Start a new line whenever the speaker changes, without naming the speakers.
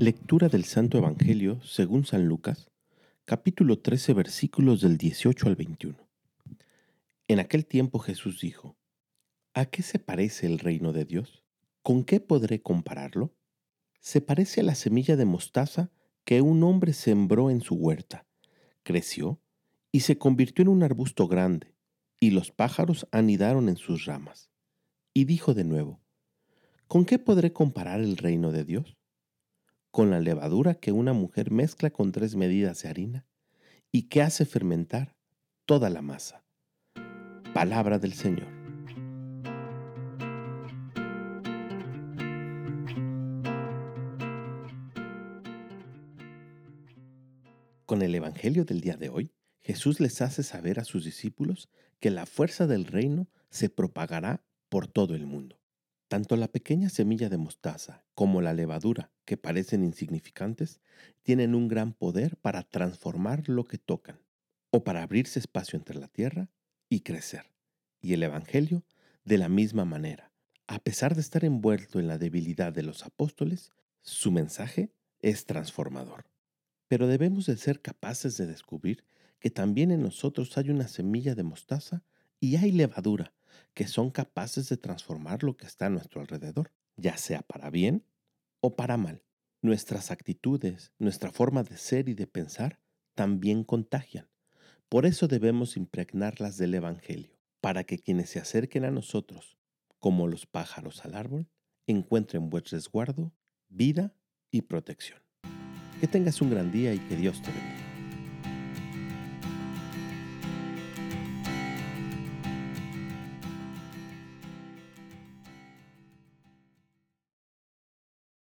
Lectura del Santo Evangelio según San Lucas, capítulo 13, versículos del 18 al 21. En aquel tiempo Jesús dijo, ¿A qué se parece el reino de Dios? ¿Con qué podré compararlo? Se parece a la semilla de mostaza que un hombre sembró en su huerta. Creció y se convirtió en un arbusto grande, y los pájaros anidaron en sus ramas. Y dijo de nuevo, ¿con qué podré comparar el reino de Dios? Con la levadura que una mujer mezcla con tres medidas de harina y que hace fermentar toda la masa. Palabra del Señor. Con el Evangelio del día de hoy, Jesús les hace saber a sus discípulos que la fuerza del reino se propagará por todo el mundo. Tanto la pequeña semilla de mostaza como la levadura, que parecen insignificantes, tienen un gran poder para transformar lo que tocan, o para abrirse espacio entre la tierra y crecer. Y el Evangelio, de la misma manera, a pesar de estar envuelto en la debilidad de los apóstoles, su mensaje es transformador. Pero debemos de ser capaces de descubrir que también en nosotros hay una semilla de mostaza y hay levadura que son capaces de transformar lo que está a nuestro alrededor, ya sea para bien o para mal. Nuestras actitudes, nuestra forma de ser y de pensar también contagian. Por eso debemos impregnarlas del Evangelio, para que quienes se acerquen a nosotros, como los pájaros al árbol, encuentren buen resguardo, vida y protección. Que tengas un gran día y que Dios te bendiga.